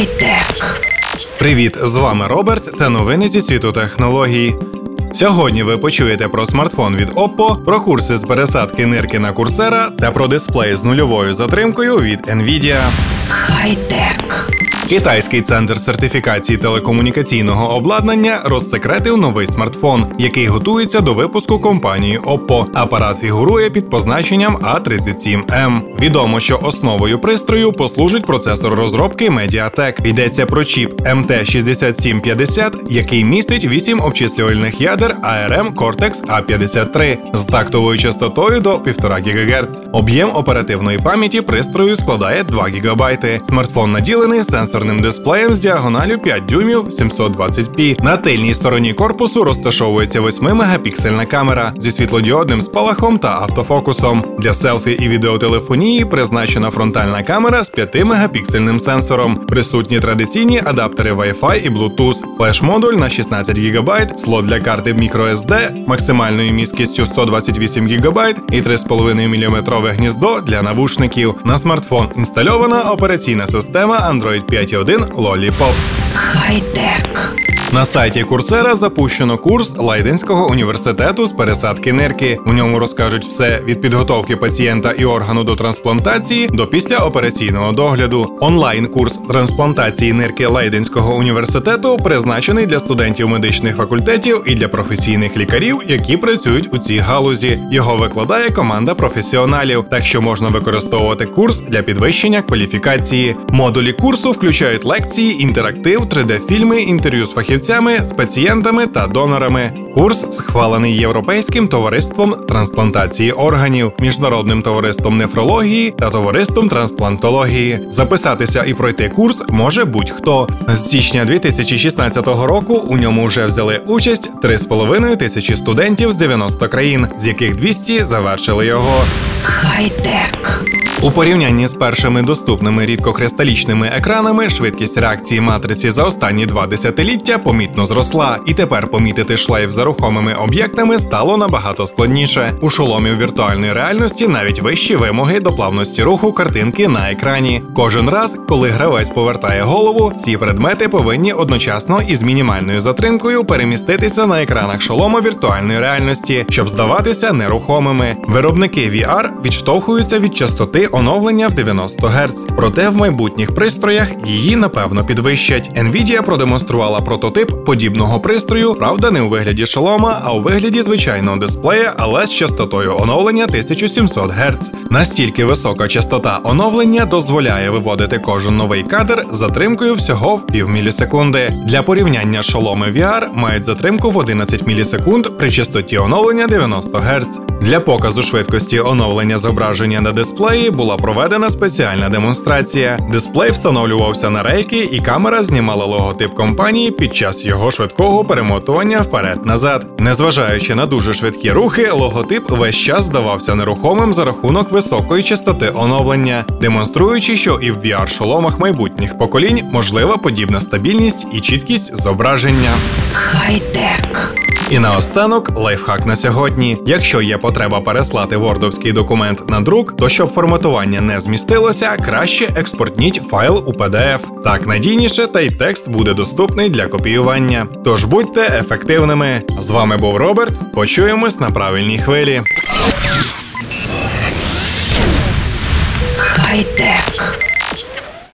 Хай-тек. Привіт, з вами Роберт та новини зі світу технологій. Сьогодні ви почуєте про смартфон від Oppo, про курси з пересадки нирки на курсера та про дисплей з нульовою затримкою від Nvidia. Хай-тек. Китайський центр сертифікації телекомунікаційного обладнання розсекретив новий смартфон, який готується до випуску компанією Oppo. Апарат фігурує під позначенням A37M. Відомо, що основою пристрою послужить процесор розробки Mediatek. Йдеться про чіп MT6750, який містить 8 обчислювальних ядер ARM Cortex A53 з тактовою частотою до 1,5 ГГц. Об'єм оперативної пам'яті пристрою складає 2 ГБ. Смартфон наділений сенсорним дисплеєм з діагоналю 5 дюймів 720p. На тильній стороні корпусу розташовується 8-мегапіксельна камера зі світлодіодним спалахом та автофокусом. Для селфі і відеотелефонії призначена фронтальна камера з 5-мегапіксельним сенсором. Присутні традиційні адаптери Wi-Fi і Bluetooth, флеш-модуль на 16 ГБ, слот для карти microSD, максимальною міськістю 128 ГБ і 3,5 мм гніздо для навушників. На смартфон інстальована операційна система Android 5.1 Lollipop. Хай-тек. На сайті Курсера запущено курс Лайденського університету з пересадки нирки. У ньому розкажуть все від підготовки пацієнта і органу до трансплантації до післяопераційного догляду. Онлайн-курс трансплантації нирки Лейденського університету призначений для студентів медичних факультетів і для професійних лікарів, які працюють у цій галузі. Його викладає команда професіоналів, так що можна використовувати курс для підвищення кваліфікації. Модулі курсу включають лекції, інтерактив, 3D-фільми, інтерв'ю з фахівцями фахівцями, з пацієнтами та донорами. Курс схвалений Європейським товариством трансплантації органів, міжнародним товариством нефрології та товариством трансплантології. Записатися і пройти курс може будь-хто. З січня 2016 року у ньому вже взяли участь 3,5 тисячі студентів з 90 країн, з яких 200 завершили його. Хай-тек. У порівнянні з першими доступними рідкокристалічними екранами швидкість реакції матриці за останні два десятиліття помітно зросла, і тепер помітити шлейф за рухомими об'єктами стало набагато складніше. У шоломів віртуальної реальності навіть вищі вимоги до плавності руху картинки на екрані. Кожен раз, коли гравець повертає голову, всі предмети повинні одночасно із мінімальною затримкою переміститися на екранах шолома віртуальної реальності, щоб здаватися нерухомими. Виробники VR відштовхуються від частоти оновлення в 90 Гц. Проте в майбутніх пристроях її напевно підвищать. Nvidia продемонструвала прототип подібного пристрою, правда, не у вигляді шолома, а у вигляді звичайного дисплея, але з частотою оновлення 1700 Гц. Настільки висока частота оновлення дозволяє виводити кожен новий кадр затримкою всього в півмілісекунди. Для порівняння шоломи VR мають затримку в 11 мілісекунд при частоті оновлення 90 Гц. Для показу швидкості оновлення зображення на дисплеї була проведена спеціальна демонстрація. Дисплей встановлювався на рейки, і камера знімала логотип компанії під час його швидкого перемотування вперед-назад. Незважаючи на дуже швидкі рухи, логотип весь час здавався нерухомим за рахунок високої частоти оновлення, демонструючи, що і в VR-шоломах майбутніх поколінь можлива подібна стабільність і чіткість зображення. Хай-тек. І наостанок лайфхак на сьогодні. Якщо є потреба переслати вордовський документ на друк, то щоб форматування не змістилося, краще експортніть файл у PDF. Так надійніше, та й текст буде доступний для копіювання. Тож будьте ефективними. З вами був Роберт. Почуємось на правильній хвилі. Хай-тек.